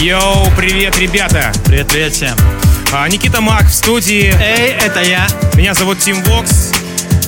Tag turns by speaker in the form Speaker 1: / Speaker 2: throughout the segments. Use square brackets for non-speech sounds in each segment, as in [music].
Speaker 1: Йоу, привет, ребята!
Speaker 2: Привет, привет всем.
Speaker 1: А, Никита Мак в студии.
Speaker 2: Эй, это я.
Speaker 1: Меня зовут Тим Вокс.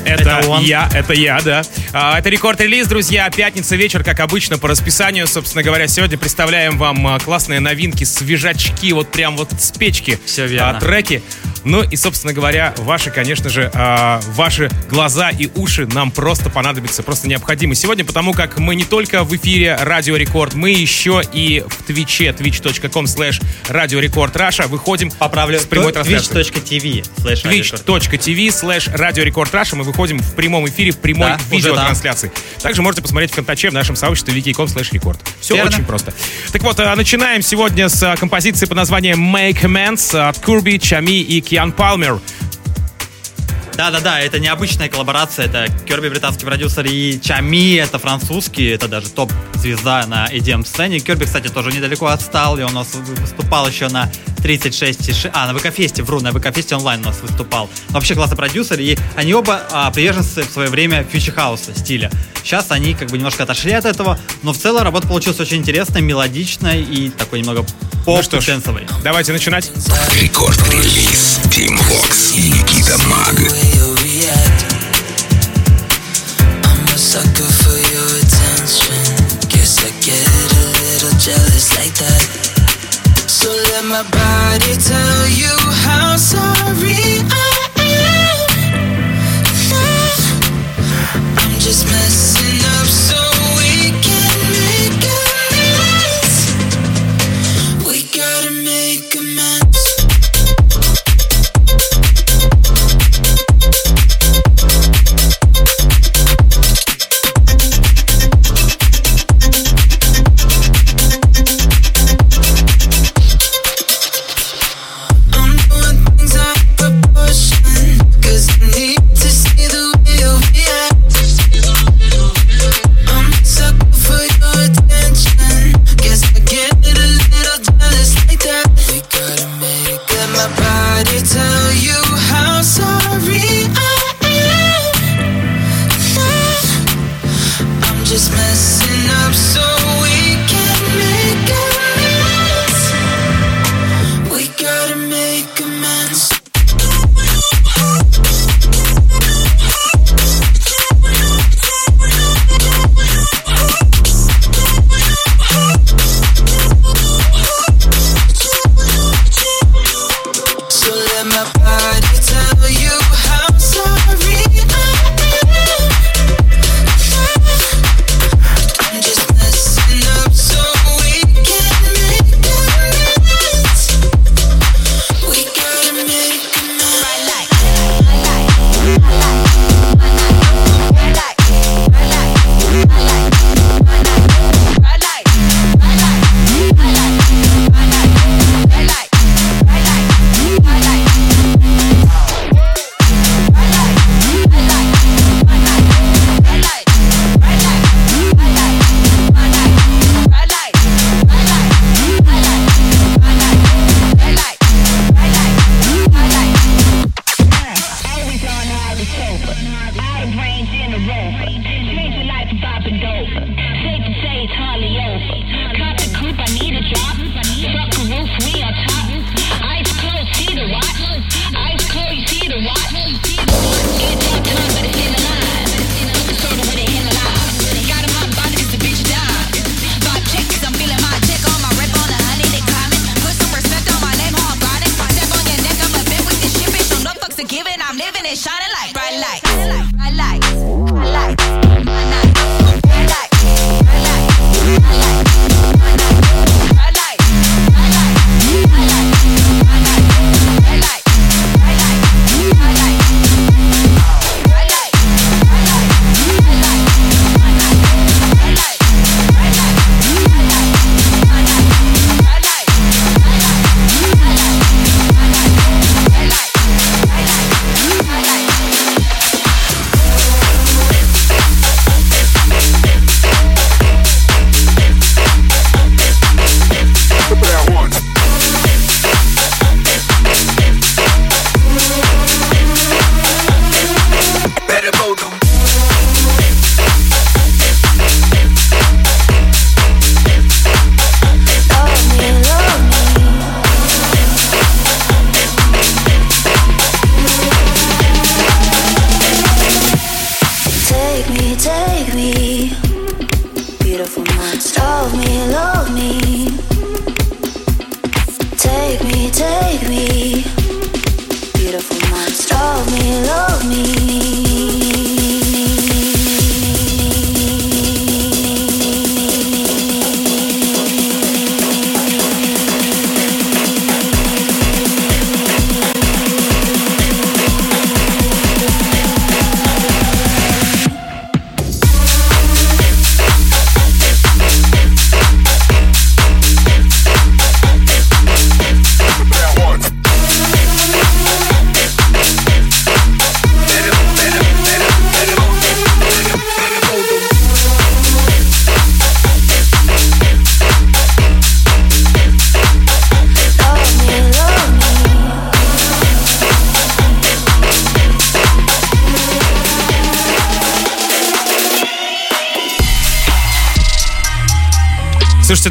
Speaker 1: Это,
Speaker 2: Это он.
Speaker 1: я, это я, да. А, это Record Release, друзья. Пятница вечер, как обычно, по расписанию. Собственно говоря, сегодня представляем вам а, классные новинки, свежачки, вот прям вот с печки.
Speaker 2: Всё верно.
Speaker 1: а, треки. Ну и, собственно говоря, ваши, конечно же, а, ваши глаза и уши нам просто понадобятся, просто необходимы сегодня, потому как мы не только в эфире Радио Рекорд, мы еще и в Твиче, twitch.com slash Радио Рекорд Russia выходим
Speaker 2: Поправлю.
Speaker 1: с прямой трансляцией
Speaker 2: twitch.tv радиорекорд.
Speaker 1: twitch.tv slash Радио Рекорд Russia. Мы выходим в прямом эфире, в прямой
Speaker 2: Да,
Speaker 1: видеотрансляции. Также можете посмотреть в Контаче в нашем сообществе vk.com slash record. Все
Speaker 2: Верно.
Speaker 1: очень просто. Так вот, а, начинаем сегодня с а, композиции под названием Make Amends от Curbi, Tchami и Киан Палмер.
Speaker 2: Да-да-да, это необычная коллаборация. Это Curbi, британский продюсер, и Tchami, это французский, это даже топ-звезда на EDM-сцене. Curbi, кстати, тоже недалеко отстал, и он у нас выступал еще на 36... и ши- А, на ВК-фесте, вру, на ВК-фесте онлайн у нас выступал. Но вообще классный продюсер, и они оба а, приверженцы в свое время future house а стиля. Сейчас они как бы немножко отошли от этого, но в целом работа получилась очень интересной, мелодичной и такой немного
Speaker 1: Ну что ж,
Speaker 2: поп-сенсовой.
Speaker 1: давайте начинать.
Speaker 3: Рекорд-релиз Tim Vox и Никита Маг.
Speaker 4: That. So let my body tell you how sorry I am.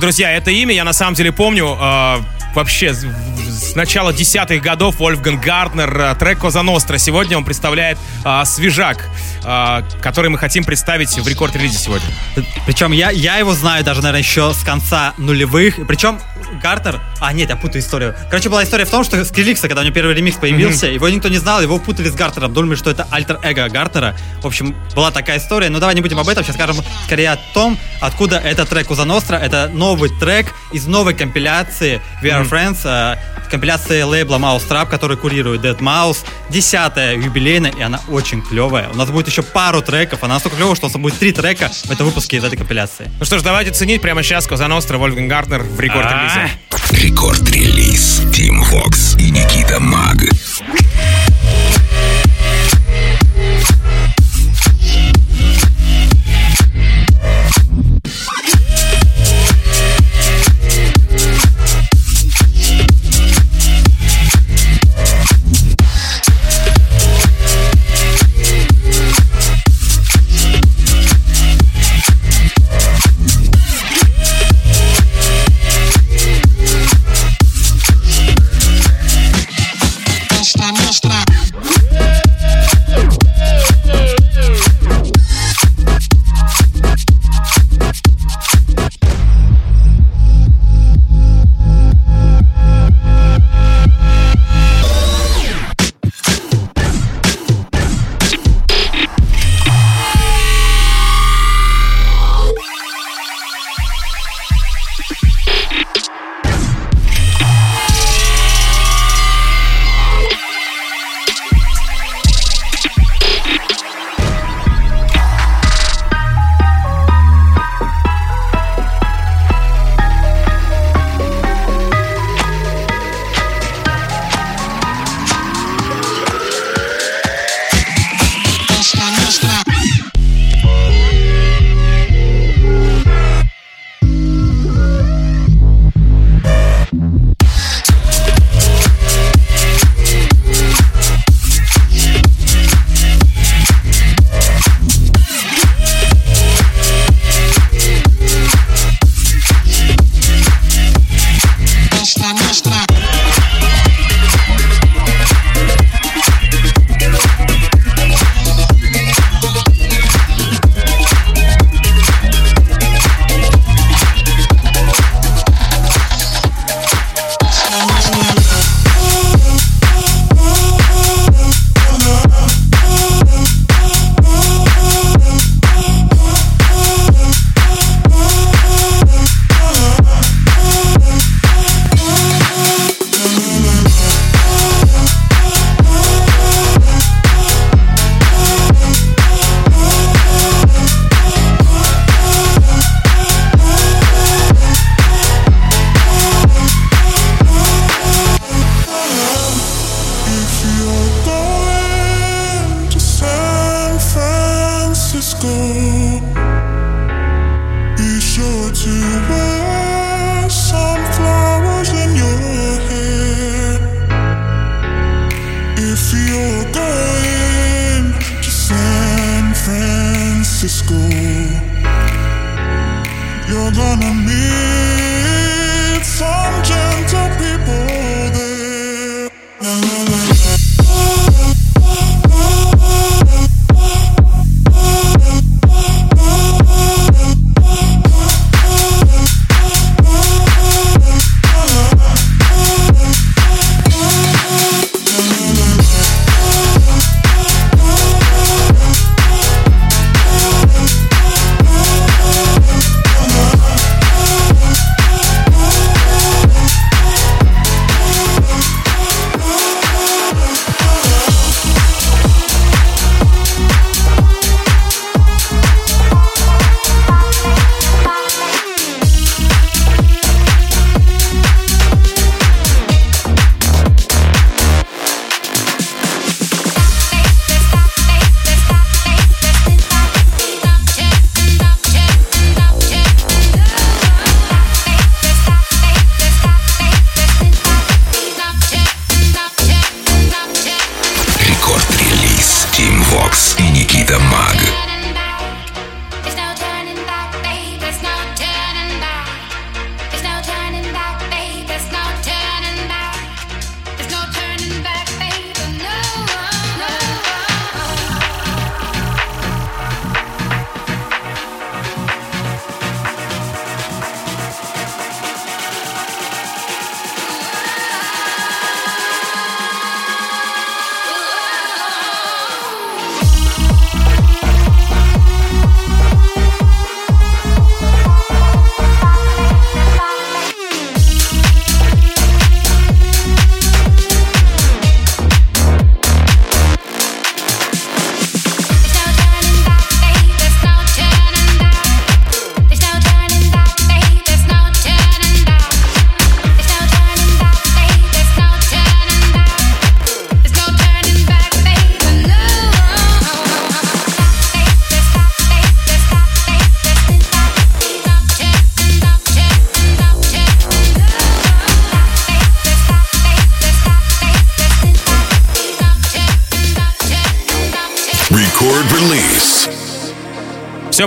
Speaker 1: Друзья, это имя я на самом деле помню э, вообще с, начала десятых годов Вольфган Гартнер, э, трек Коза Ностра. Сегодня он представляет э, свежак, который мы хотим представить в рекорд-релизе сегодня.
Speaker 2: Причем я, я его знаю даже, наверное, еще с конца нулевых. Причем Гартер... А, нет, я путаю историю. Короче, была история в том, что Скриликса, когда у него первый ремикс появился, его никто не знал, его путали с Гартером. Думали, что это альтер-эго Гартера. В общем, была такая история. Но давай не будем об этом. Сейчас скажем скорее о том, откуда этот трек Уза Ностра. Это новый трек из новой компиляции We Are Friends, э, компиляции лейбла Mouse Trap, который курирует Dead Mouse. Десятая юбилейная, и она очень клевая. У нас будет еще пару треков. Она настолько клевая, что у нас будет три трека в этом выпуске из этой компиляции.
Speaker 1: Ну что ж, давайте ценить прямо сейчас Коза Ностра, Вольфган Гартнер в рекорд-релизе.
Speaker 5: Рекорд-релиз Team Vox и Никита Маг.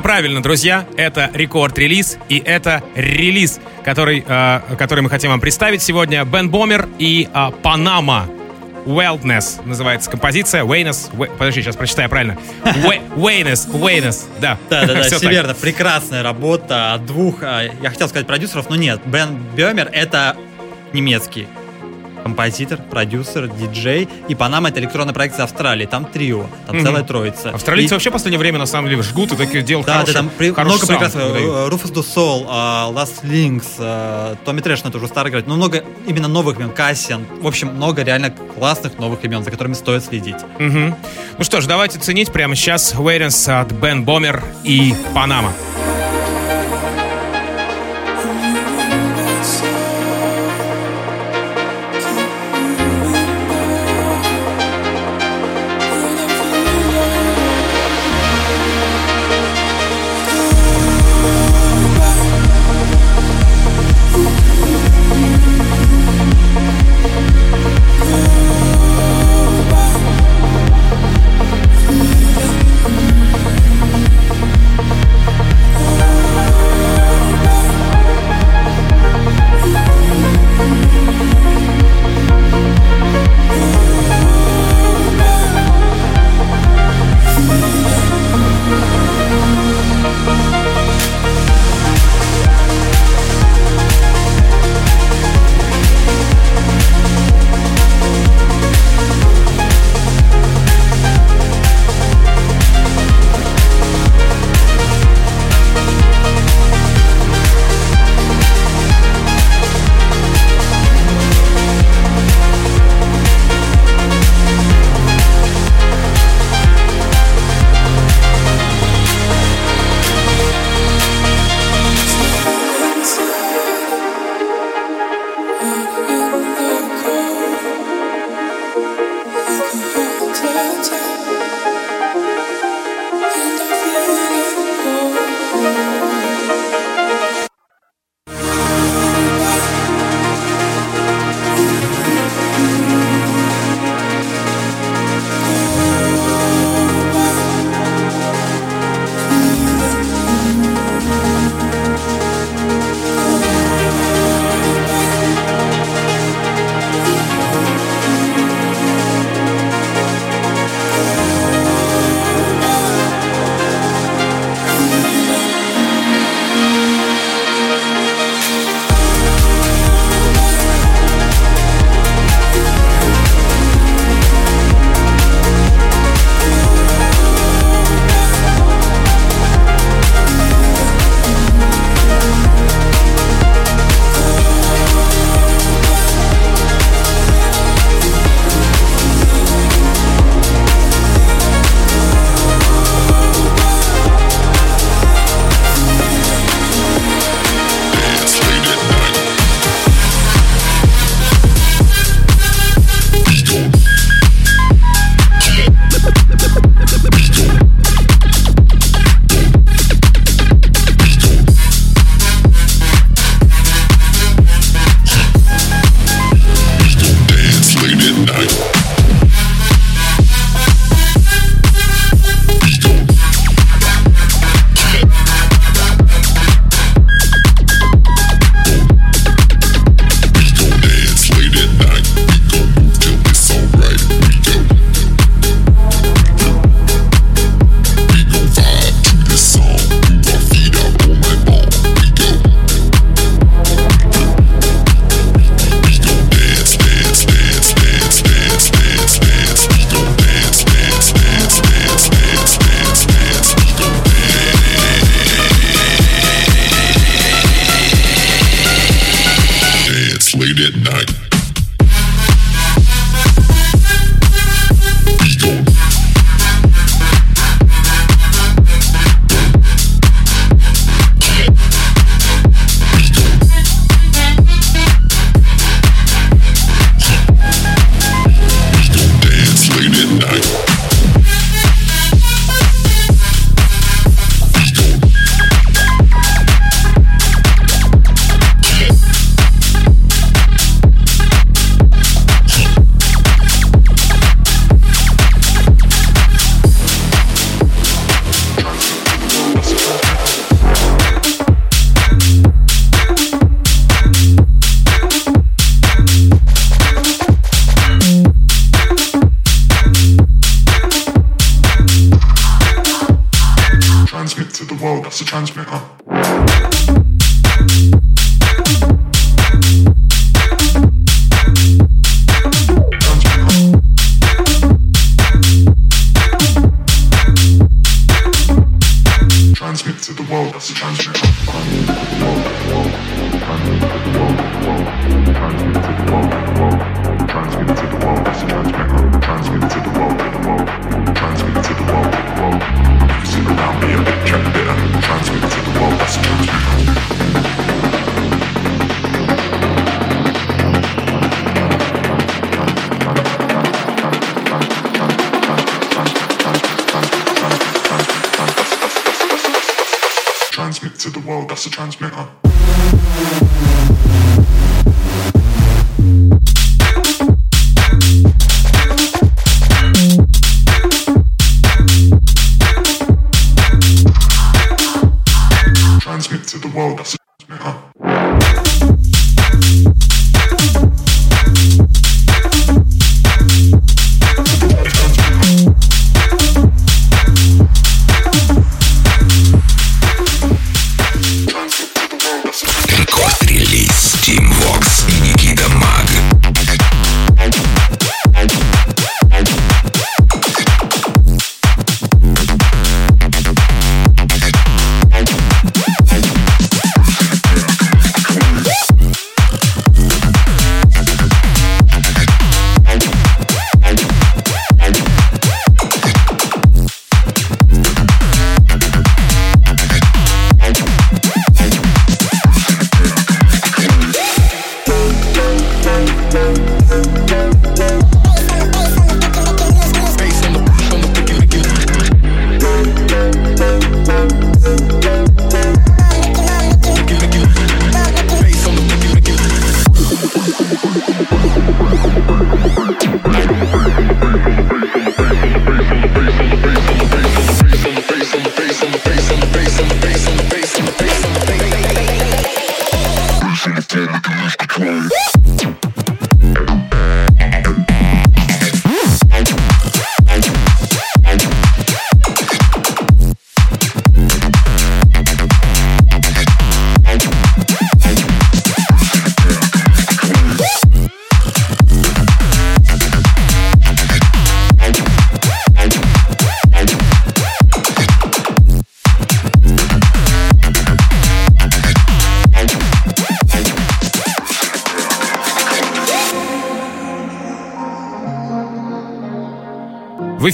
Speaker 1: Правильно, друзья. Это рекорд-релиз, и это релиз, который, э, который мы хотим вам представить сегодня. Бен Бомер и э, Панама. Wildness называется композиция. Waynes. Уэ- Подожди, сейчас прочитаю правильно. Уэ- Waynes. Waynes. Да.
Speaker 2: Да, да, да, все верно. Прекрасная работа от двух, а, я хотел сказать продюсеров, но нет. Бен Бемер это немецкий композитор, продюсер, диджей. И Панама это электронный проект из Австралии. Там трио, там
Speaker 1: Мгм.
Speaker 2: целая троица.
Speaker 1: Австралийцы
Speaker 2: И-
Speaker 1: вообще в последнее время на самом деле жгут и такие делают
Speaker 2: Да, да,
Speaker 1: хороший,
Speaker 2: там при- много прекрасного.
Speaker 1: выдают.
Speaker 2: Руфус Ду Сол, Last Links, э, Томми Трэш, но это уже старый играть. Но много именно новых имен. Кассиан. В общем, много реально классных новых имен, за которыми стоит следить.
Speaker 1: Мгм. Ну что ж, давайте ценить прямо сейчас Waynes от Бен Бомер и Панама.
Speaker 3: late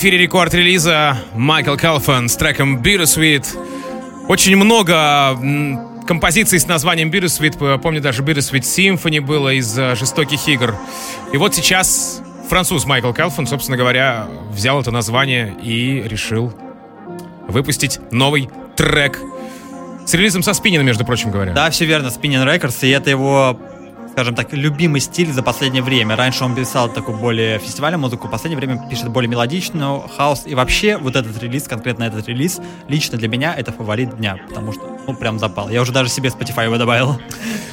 Speaker 1: эфире рекорд релиза Майкл Калфан с треком Bittersweet. Очень много композиций с названием Bittersweet. Помню, даже Bittersweet Symphony было из э, «Жестоких игр». И вот сейчас француз Майкл Калфан, собственно говоря, взял это название и решил выпустить новый трек с релизом со спиннина, между прочим говоря.
Speaker 2: Да, все верно, Spinning Records, и это его, скажем так, любимый стиль за последнее время. Раньше он писал такую более фестивальную музыку, в последнее время пишет более мелодичную, хаос. И вообще вот этот релиз, конкретно этот релиз, лично для меня это фаворит дня, потому что, ну, прям запал. Я уже даже себе Spotify его добавил.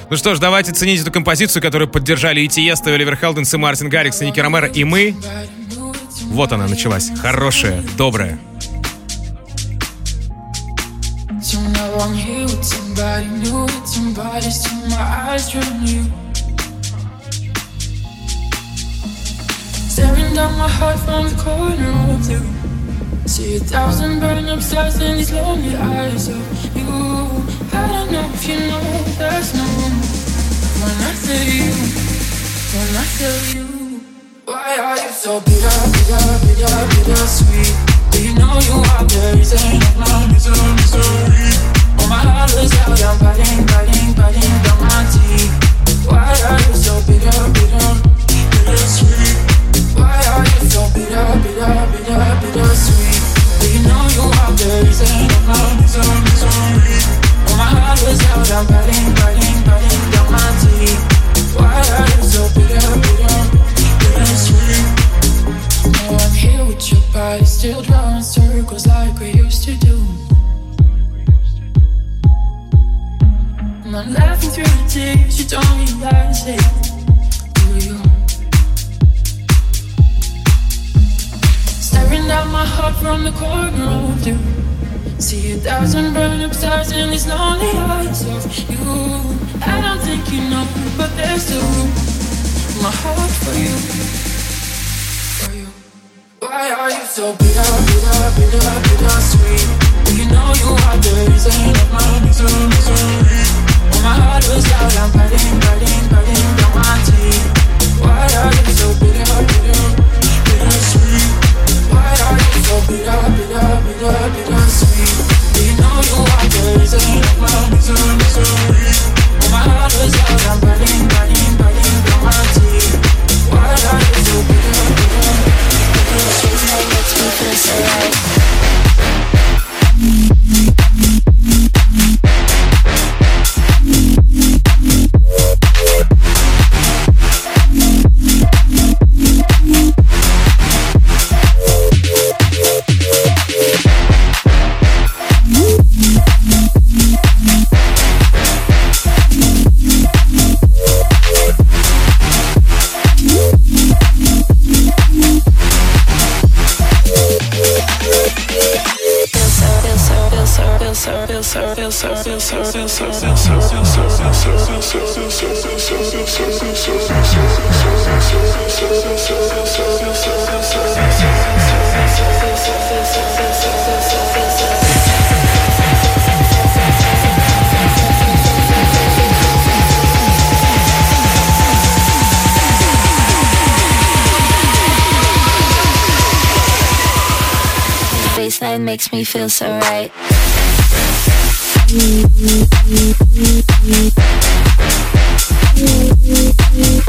Speaker 1: Ну что ж, давайте ценить эту композицию, которую поддержали и Тиеста, и Оливер Хелденс, и Мартин Гаррикс, и Ники Ромеро, и мы. Вот она началась. Хорошая, добрая.
Speaker 6: I'm here with somebody new, with somebody still my eyes on you. Staring down my heart from the corner of you. See a thousand burning up stars in these lonely eyes of you. I don't know if you know there's no room when I tell you, when I tell you. Why are you so bitter, bitter, bitter, bitter sweet? Do you know you are the reason of my misery, misery? Oh, my heart is out, I'm biting, biting, biting down my teeth. Why are you so bitter, bitter, bitter sweet? Why are you so bitter, bitter, bitter, bitter sweet? Do you know you are the reason my misery, misery? Oh, my heart is out, I'm biting, biting, biting down my teeth. Why are you so bitter, bitter, bitter sweet? Now I'm here with your body, still drawing circles like we used to do. I'm laughing through the tears, you don't realize it, from the corner of you. See a thousand burn up stars in these lonely eyes of you. I don't think you know, but there's still room my heart for you. For you. Why are you so bitter, bitter, bitter, bitter sweet? Do you know you are the reason of my misery, misery? Oh, my heart was loud, I'm biting, biting, biting down my teeth. Why are you so bitter, bitter, bitter sweet? Why are you so bitter, bitter, bitter, bitter sweet? You know you are the reason of my misery? Oh, my loud, I'm biting, biting down my. Why are you so bitter, bitter, bitter sweet? Feel so right.
Speaker 7: Baseline makes me feel so right.
Speaker 8: Рекорд-релиз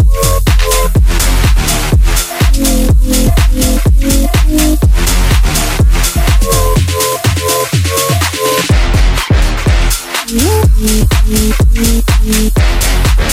Speaker 8: Team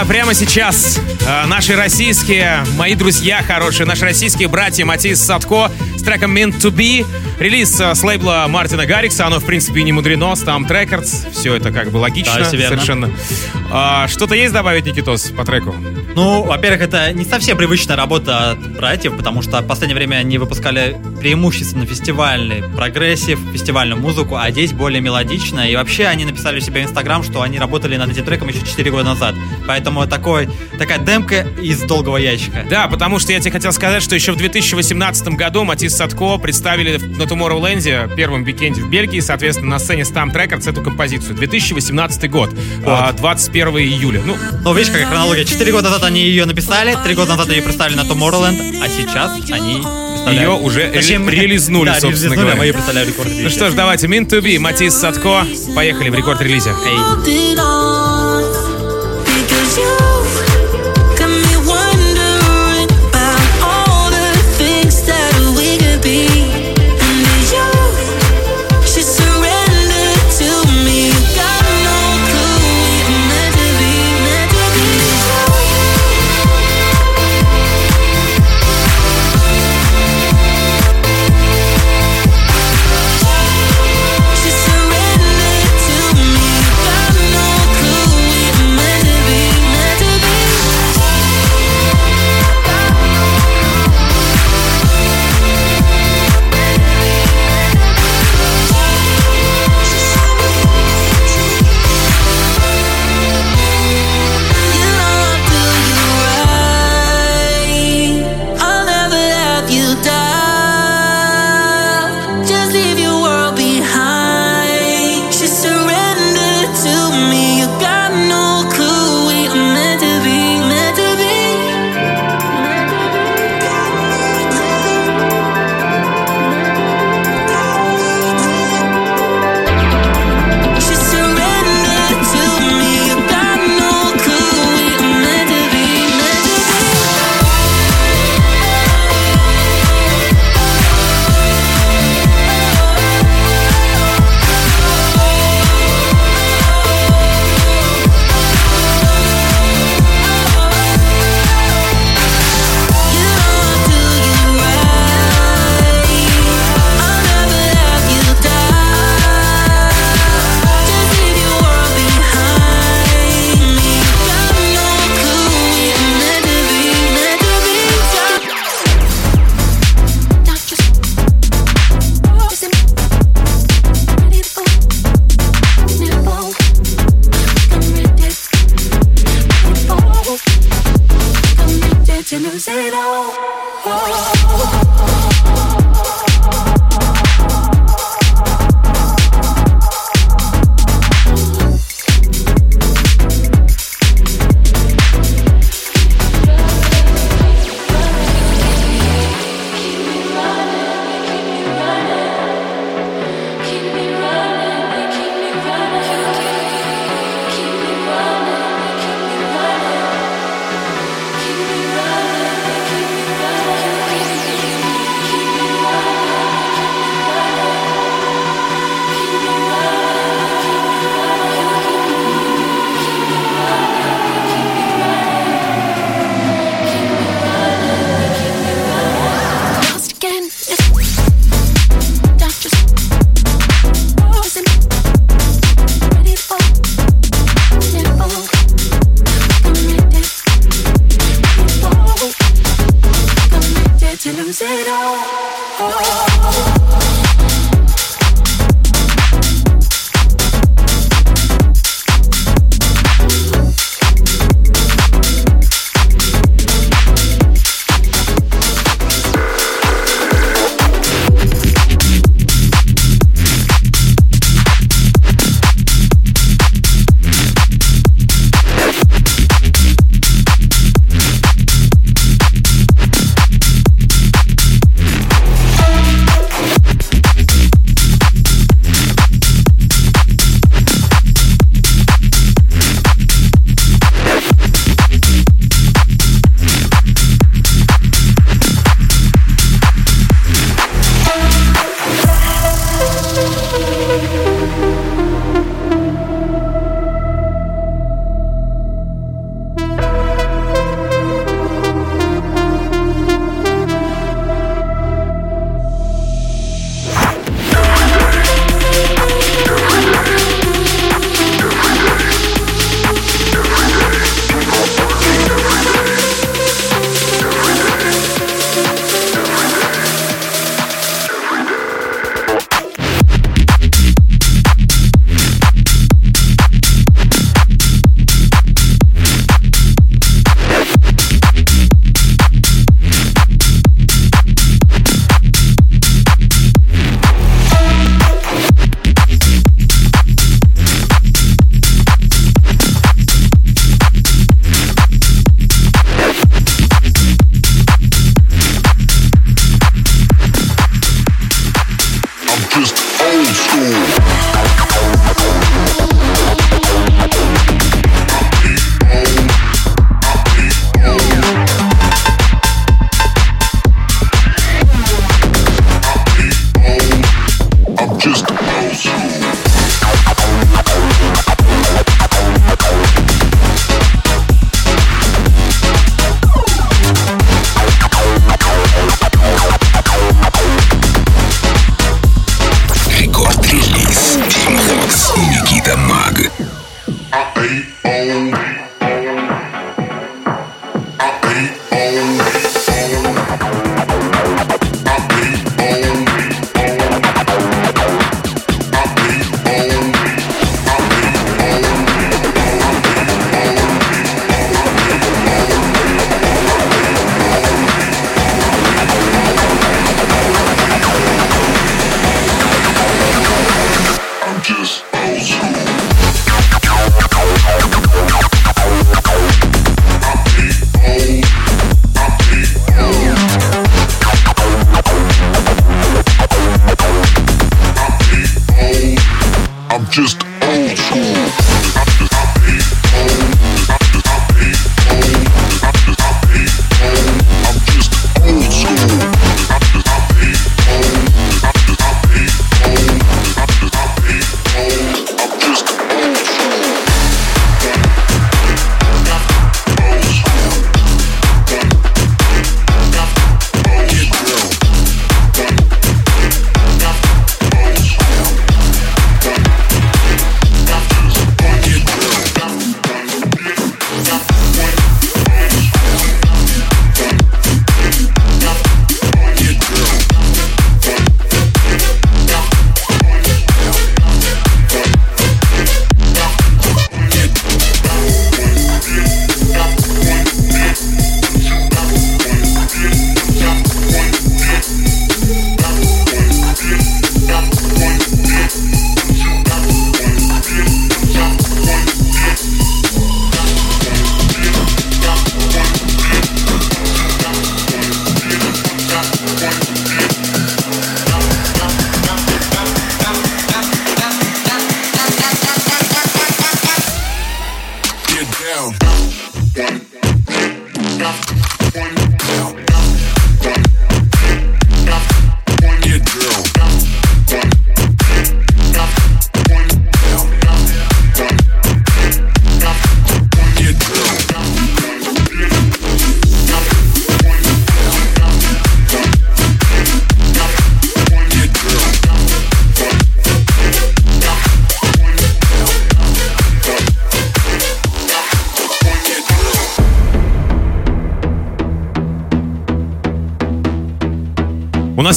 Speaker 1: друзья, прямо сейчас э, наши российские, мои друзья хорошие, наши российские братья Matisse Sadko с треком Meant to Be. Релиз э, с лейбла Мартина Гаррикса, оно, в принципе, не мудрено, STMPD Records, все это как бы логично
Speaker 2: Да,
Speaker 1: совершенно. А, что-то есть добавить, Никитос, по треку?
Speaker 2: Ну, во-первых, это не совсем привычная работа от братьев, потому что в последнее время они выпускали преимущественно фестивальный прогрессив, фестивальную музыку, а здесь более мелодично. И вообще они написали у себя в Инстаграм, что они работали над этим треком еще 4 года назад. Поэтому такой, такая демка из долгого ящика.
Speaker 1: Да, потому что я тебе хотел сказать, что еще в 2018 году Matisse Sadko представили на Tomorrowland, первом викенде в Бельгии, соответственно, на сцене STMPD Records эту композицию. 2018 год, а, 21 июля. Ну,
Speaker 2: Ну, видишь, какая хронология. 4 года назад они ее написали, 3 года назад ее представили на Tomorrowland, а сейчас они
Speaker 1: Ее уже ре- релизнули,
Speaker 2: да,
Speaker 1: собственно
Speaker 2: релизнули,
Speaker 1: говоря.
Speaker 2: мы ее представляем рекорд
Speaker 1: ну что ж, давайте, Meant to Be, Matisse Sadko. Поехали в рекорд-релизе.
Speaker 9: Hold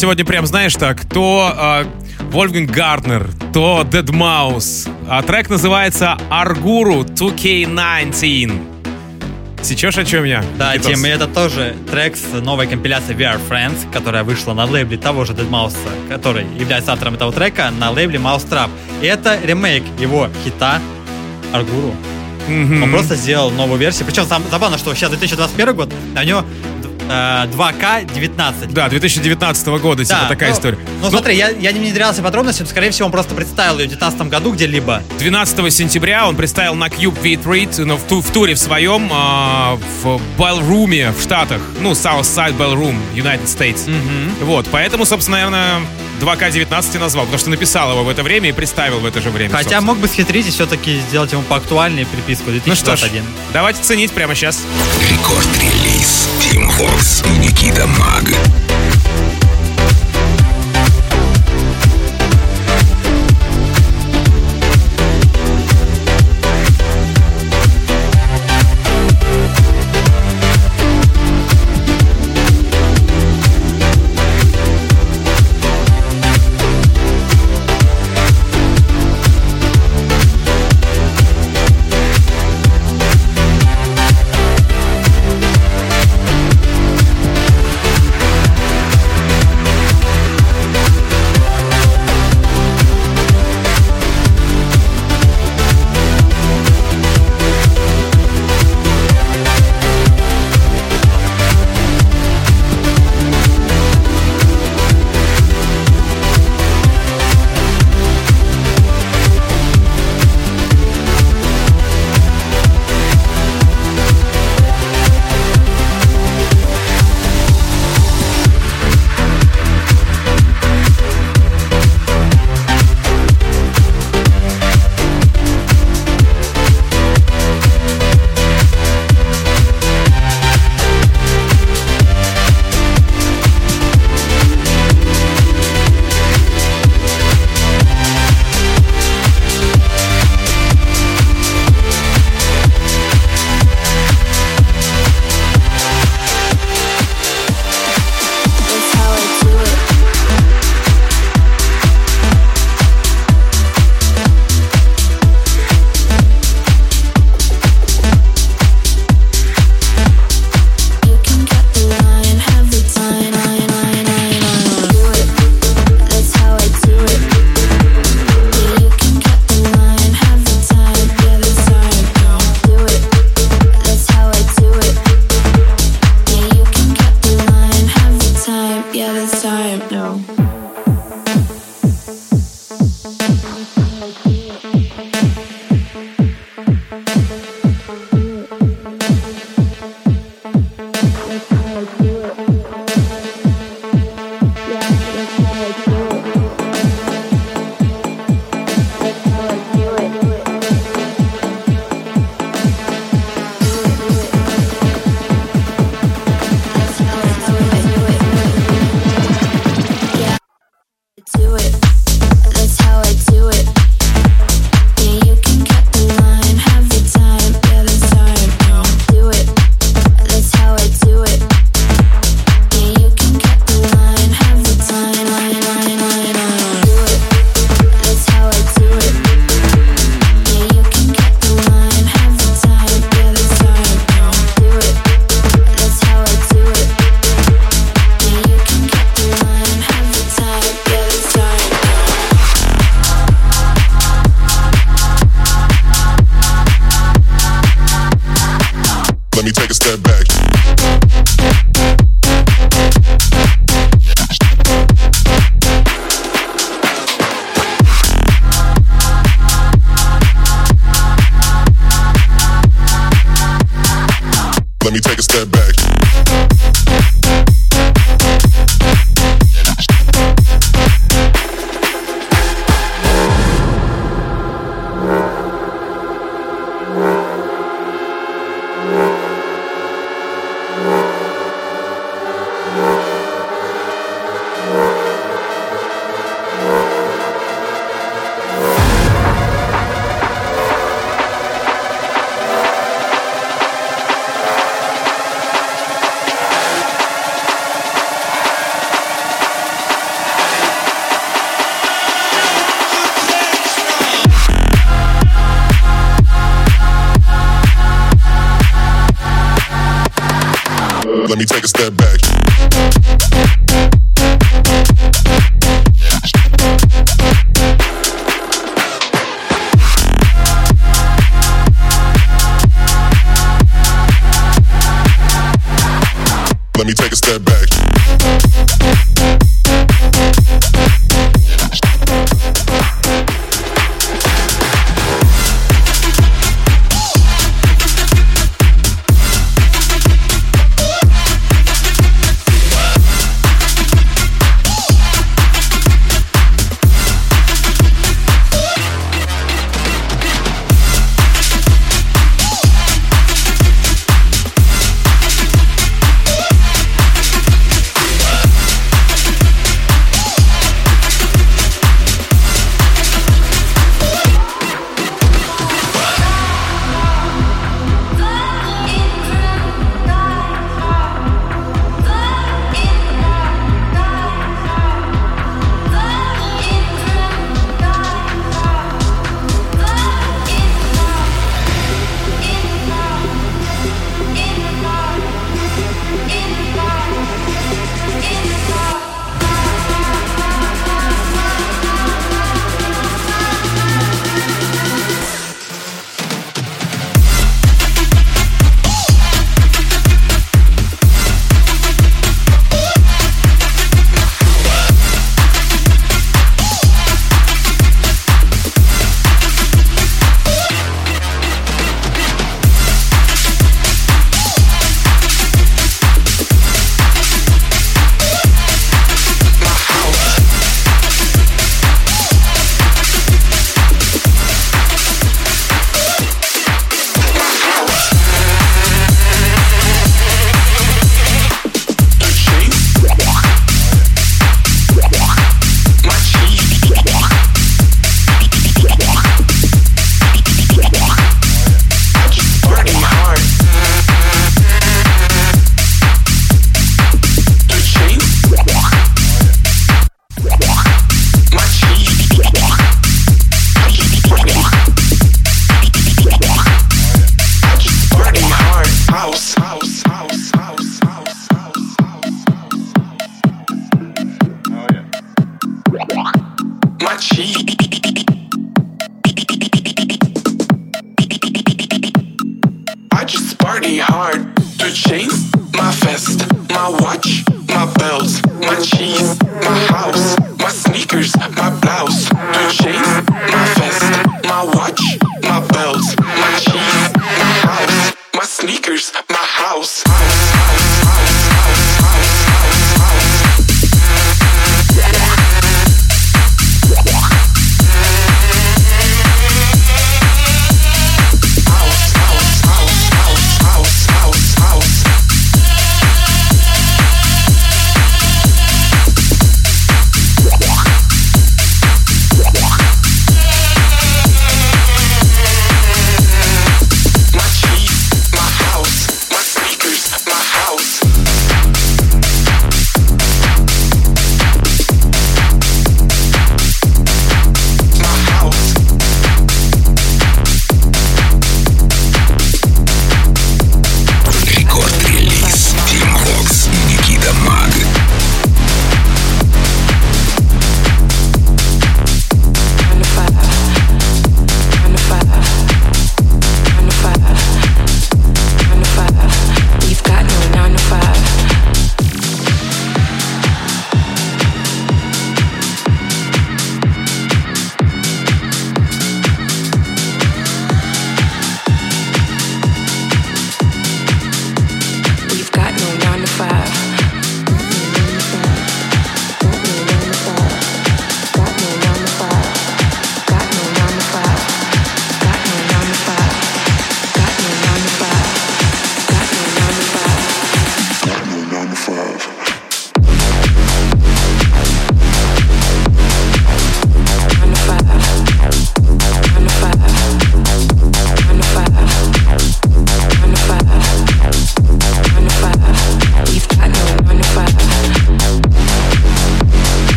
Speaker 1: сегодня прям, знаешь так, то а, Вольфганг Гарднер, то Dead Mouse. А трек называется Аргуру 2K19. Сечешь о чем я?
Speaker 2: Да,
Speaker 1: Никитос?
Speaker 2: Тим, и это тоже трек с новой компиляции We Are Friends, которая вышла на лейбле того же Dead Mouse, который является автором этого трека, на лейбле Mouse Trap. И это ремейк его хита Аргуру.
Speaker 1: Мгм.
Speaker 2: Он просто сделал новую версию. Причем сам, забавно, что сейчас 2021 год, а у него э, 2К19.
Speaker 1: Да, 2019 года, типа такая
Speaker 2: ну,
Speaker 1: история.
Speaker 2: Ну, смотри, я, я не внедрялся в подробности, но, скорее всего, он просто представил ее в 2019 году где-либо.
Speaker 1: 12 сентября он представил на Cube V3 ну, в, ту- в туре в своем а, в Ballroom в Штатах. Ну, Southside Ballroom, United States. Вот, поэтому, собственно, наверное, 2К19 и назвал, потому что написал его в это время и представил в это же время.
Speaker 2: Хотя
Speaker 1: собственно.
Speaker 2: мог бы схитрить и все-таки сделать ему поактуальнее приписку
Speaker 1: Ну что ж,
Speaker 2: 2021.
Speaker 1: давайте ценить прямо сейчас.
Speaker 3: Рекорд-релиз Вокс и Никита Маг.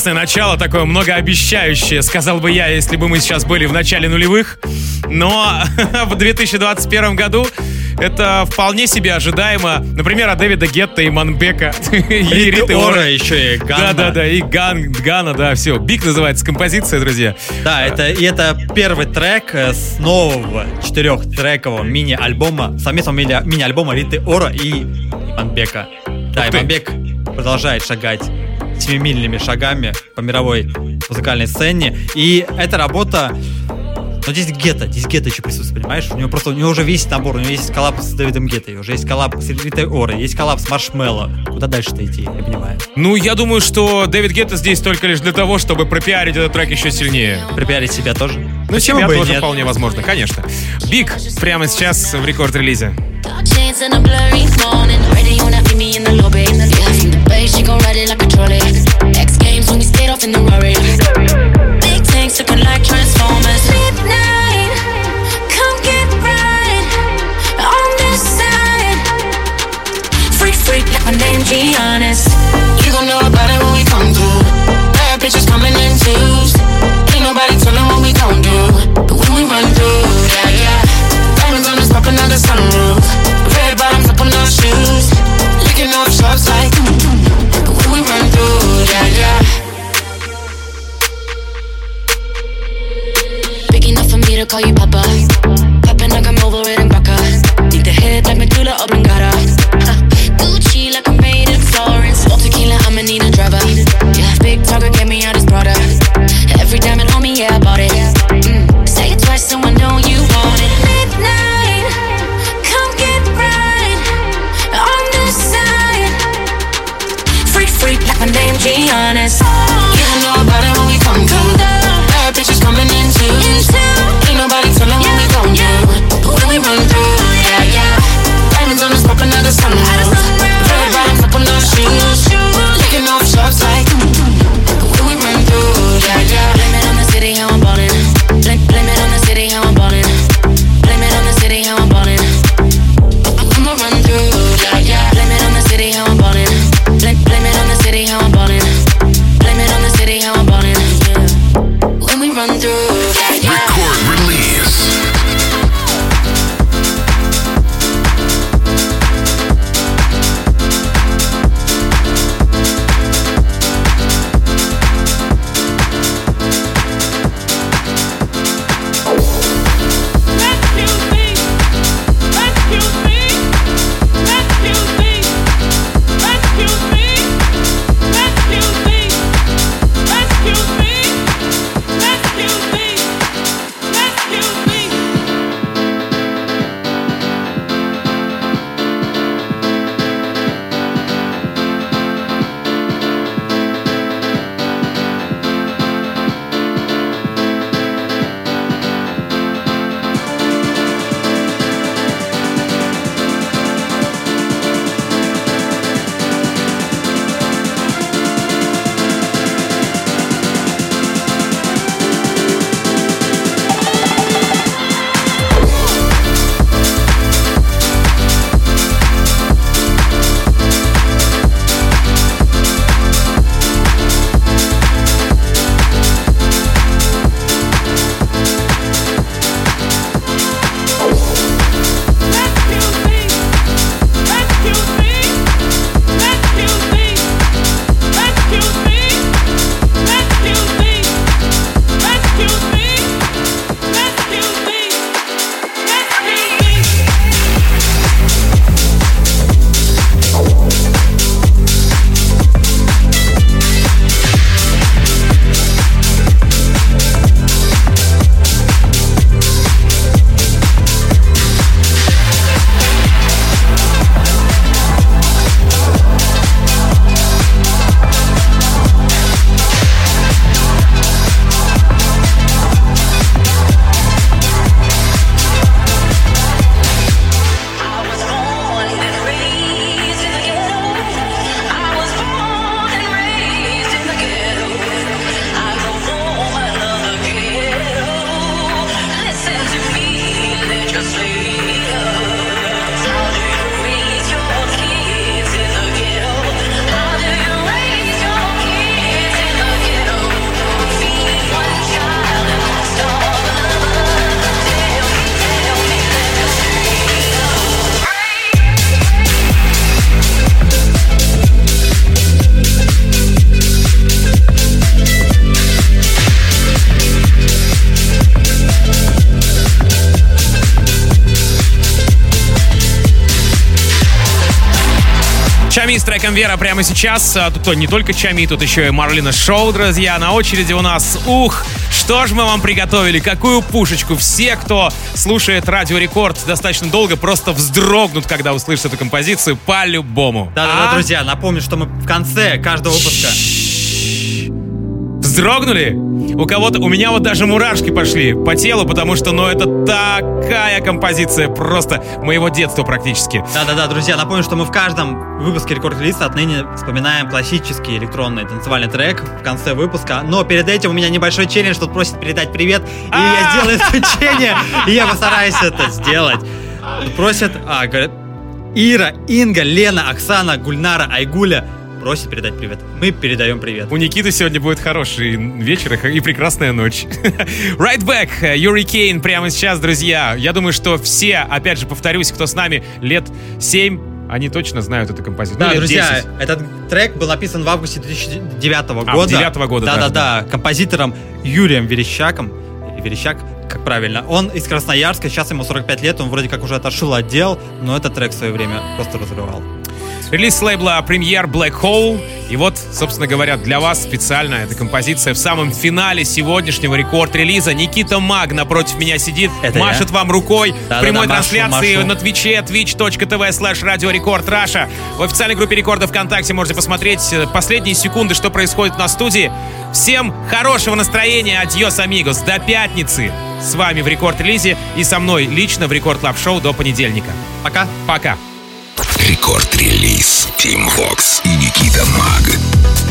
Speaker 1: Интересное начало, такое многообещающее, сказал бы я, если бы мы сейчас были в начале нулевых. Но [laughs] в 2021 году это вполне себе ожидаемо. Например, от Дэвида Гетта Иманбека. [laughs] и Риты
Speaker 2: Ора еще и Gunna.
Speaker 1: Да-да-да, и Gun, Gunna, да, все. Big называется композиция, друзья.
Speaker 2: Да, это, и это первый трек э, с нового четырехтрекового мини-альбома, совместного мини- мини-альбома Риты Ора и Иманбека. Да,
Speaker 1: Ух ты.
Speaker 2: Иманбек продолжает шагать семимильными шагами по мировой музыкальной сцене. И эта работа но здесь Гетта, здесь Гетта еще присутствует, понимаешь? У него просто, у него уже весь набор, у него есть коллаб с Дэвидом Геттой, уже есть коллаб с Ритой Орой, есть коллаб с Marshmello. Куда дальше-то идти, я понимаю.
Speaker 1: Ну, я думаю, что Дэвид Гетта здесь только лишь для того, чтобы пропиарить этот трек еще сильнее.
Speaker 2: Припиарить себя тоже?
Speaker 1: Ну,
Speaker 2: Почему
Speaker 1: себя
Speaker 2: бы
Speaker 1: тоже
Speaker 2: нет?
Speaker 1: вполне возможно, конечно. Big прямо сейчас в рекорд-релизе.
Speaker 10: Chance in a blurry morning. Ready when I meet me in the lobby. Yeah, from the bay, she gon' ride it like a trolley. X games when we skate off in the Rory. Big tanks looking like Transformers. Midnight, come get right on this side. Freak, freak, like my name Giannis.
Speaker 4: You gon' know about it when we come through. Bad bitches coming in twos. Ain't nobody telling what we gon' do. But when we run through, yeah, yeah. Diamonds on us popping out the sunroof. Red bottoms up on our shoes.
Speaker 10: To call you Papa. Popping like I'm over it in Baka. Need the head like Medulla Oblongata. Gucci like I'm made in Florence. All tequila, I'ma need a driver. Yeah, big talker, get me out his brother. Every diamond on me, yeah, I bought it.
Speaker 1: Треком Вера прямо сейчас. А Тут не только Чами, тут еще и Марлина Шоу, друзья. На очереди у нас Ух! Что ж мы вам приготовили? Какую пушечку? Все, кто слушает Радио Рекорд достаточно долго, просто вздрогнут, когда услышат эту композицию по-любому.
Speaker 2: Да-да-да,
Speaker 1: А?
Speaker 2: друзья, напомню, что мы в конце каждого выпуска
Speaker 1: Вздрогнули? У кого-то, у меня вот даже мурашки пошли по телу, потому что, ну, это такая композиция просто моего детства практически.
Speaker 2: Да-да-да, друзья, напомню, что мы в каждом выпуске рекорд-листа отныне вспоминаем классический электронный танцевальный трек в конце выпуска. Но перед этим у меня небольшой челлендж, тут просит передать привет, и я сделаю исключение, и я постараюсь это сделать. Просят, а, говорят, Ира, Инга, Лена, Оксана, Гульнара, Айгуля просит передать привет. Мы передаем привет.
Speaker 1: У Никиты сегодня будет хороший вечер и прекрасная ночь. [laughs] right back, Юрий Кейн прямо сейчас, друзья. Я думаю, что все, опять же, повторюсь, кто с нами лет 7, они точно знают эту композицию.
Speaker 2: Да,
Speaker 1: Ну,
Speaker 2: друзья,
Speaker 1: 10.
Speaker 2: этот трек был написан в августе 2009 года.
Speaker 1: А, 2009 года
Speaker 2: Да-да-да, композитором Юрием Верещаком. Верещак, как правильно. Он из Красноярска, сейчас ему 45 лет, он вроде как уже отошел от дел, но этот трек в свое время просто разрывал.
Speaker 1: Релиз лейбла премьер Black Hole. И вот, собственно говоря, для вас специально эта композиция в самом финале сегодняшнего рекорд-релиза. Никита Маг напротив меня сидит,
Speaker 2: Это
Speaker 1: машет
Speaker 2: я.
Speaker 1: вам рукой в
Speaker 2: Да-да-да,
Speaker 1: прямой
Speaker 2: машу,
Speaker 1: трансляции
Speaker 2: машу.
Speaker 1: на твиче twitch.tv slash радио рекорд Раша. В официальной группе рекорда ВКонтакте можете посмотреть э, последние секунды, что происходит на студии. Всем хорошего настроения, adiós, amigos, до пятницы. С вами в рекорд-релизе и со мной лично в Record Club Show до понедельника.
Speaker 2: Пока.
Speaker 1: Пока.
Speaker 3: Рекорд-релиз. Tim Vox и Никита Маг.